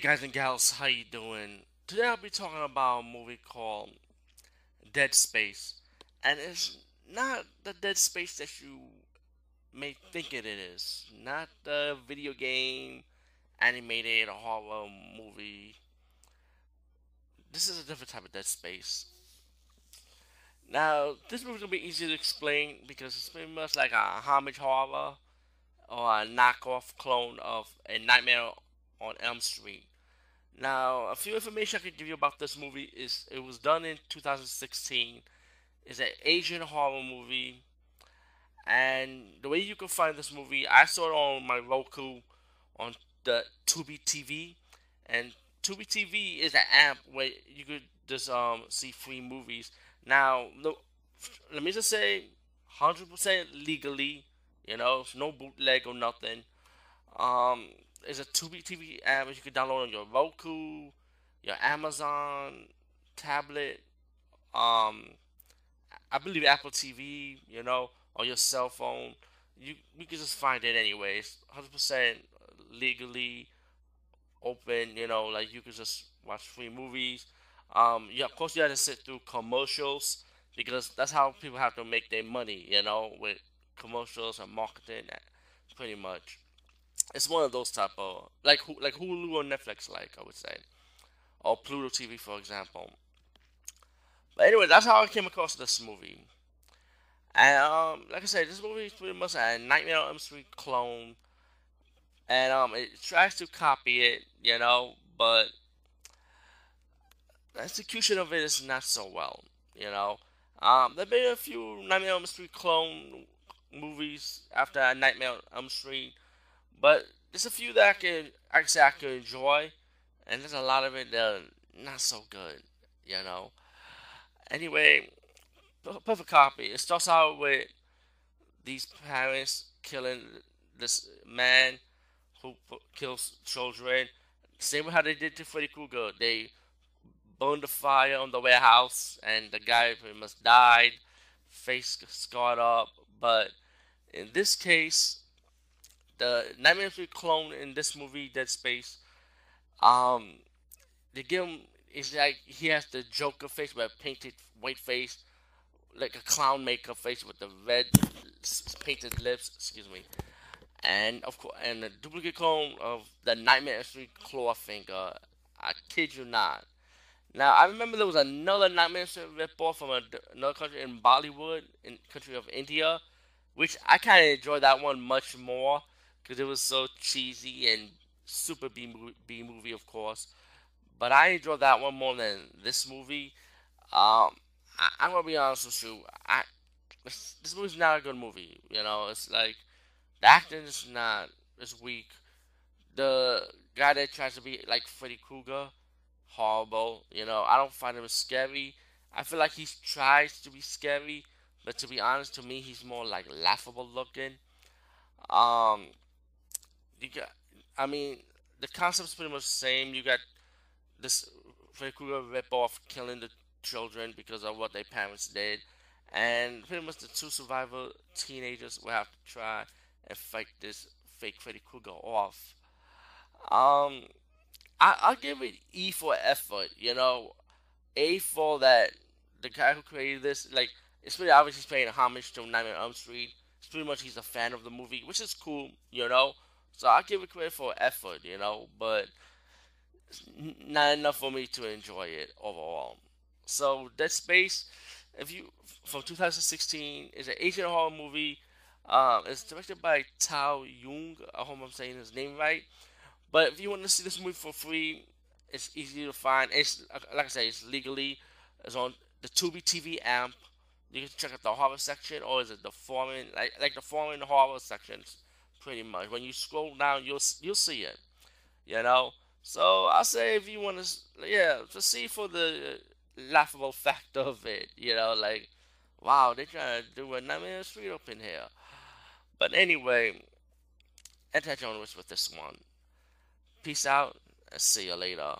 Guys and gals, how you doing? Today I'll be talking about a movie called Dead Space. And it's not the Dead Space that you may think it is. Not the video game, animated, horror movie. This is a different type of Dead Space. Now, this movie's gonna be easy to explain because it's pretty much like a homage horror or a knockoff clone of a Nightmare on Elm Street. Now, a few information I can give you about this movie is it was done in 2016. It's an Asian horror movie, and the way you can find this movie, I saw it on my Roku on the Tubi TV, and Tubi TV is an app where you could just um see free movies. Now, look, let me just say, 100% legally, you know, no bootleg or nothing. Um, it's a Tubi TV app which you can download on your Roku, your Amazon tablet, um, I believe Apple TV, you know, or your cell phone. You you can just find it anyways. Hundred percent legally open. You know, like you can just watch free movies. Um, yeah, of course you have to sit through commercials because that's how people have to make their money. You know, with commercials and marketing, pretty much it's one of those type of like like Hulu or Netflix, like I would say, or Pluto TV, for example. But anyway, that's how I came across this movie. And um, like I said, this movie is pretty much a Nightmare on Elm Street clone, and um, it tries to copy it, you know, but the execution of it is not so well, you know. Um, there've been a few Nightmare on Elm Street clone movies after Nightmare on Elm Street but there's a few that I can can enjoy, and there's a lot of it that not so good, you know. Anyway, perfect copy. It starts out with these parents killing this man who kills children. Same with how they did to Freddy Krueger. They burned the fire on the warehouse, and the guy pretty much died, face scarred up. But in this case, the Nightmare Street clone in this movie, Dead Space, um, they give him like he has the Joker face with a painted white face, like a clown makeup face with the red painted lips. Excuse me, and of course, and the duplicate clone of the Nightmare Street Clawfinger. I kid you not. Now I remember there was another Nightmare Street ripoff from a, another country in Bollywood, in country of India, which I kind of enjoyed that one much more because it was so cheesy and super B movie, of course. But I enjoyed that one more than this movie. Um, I, am gonna be honest with you. I this, this movie's not a good movie. You know, it's like the acting is not is weak. The guy that tries to be like Freddy Krueger, horrible. You know, I don't find him scary. I feel like he tries to be scary, but to be honest, to me, he's more like laughable looking. Um, you got, I mean, the concept's pretty much the same. You got this Freddy Krueger ripoff killing the children because of what their parents did, and pretty much the two survivor teenagers will have to try and fight this fake Freddy Krueger off. Um, I I'll give it E for effort. You know, A for that the guy who created this, like, it's pretty obvious he's paying homage to Nightmare on Elm Street. It's pretty much he's a fan of the movie, which is cool. You know. So I give it credit for effort, you know, but not enough for me to enjoy it overall. So Dead Space, if you from 2016, is an Asian horror movie. Um, it's directed by Tao Yong. I hope I'm saying his name right. But if you want to see this movie for free, it's easy to find. It's like I say, it's legally. It's on the Tubi TV app. You can check out the horror section, or is it the foreign like like the foreign horror sections? Pretty much. When you scroll down, you'll you'll see it. You know. So I say if you want to, yeah, to see for the laughable fact of it. You know, like, wow, they're trying to do a Nightmare Street up in here. But anyway, Anti Jones with this one. Peace out and see you later.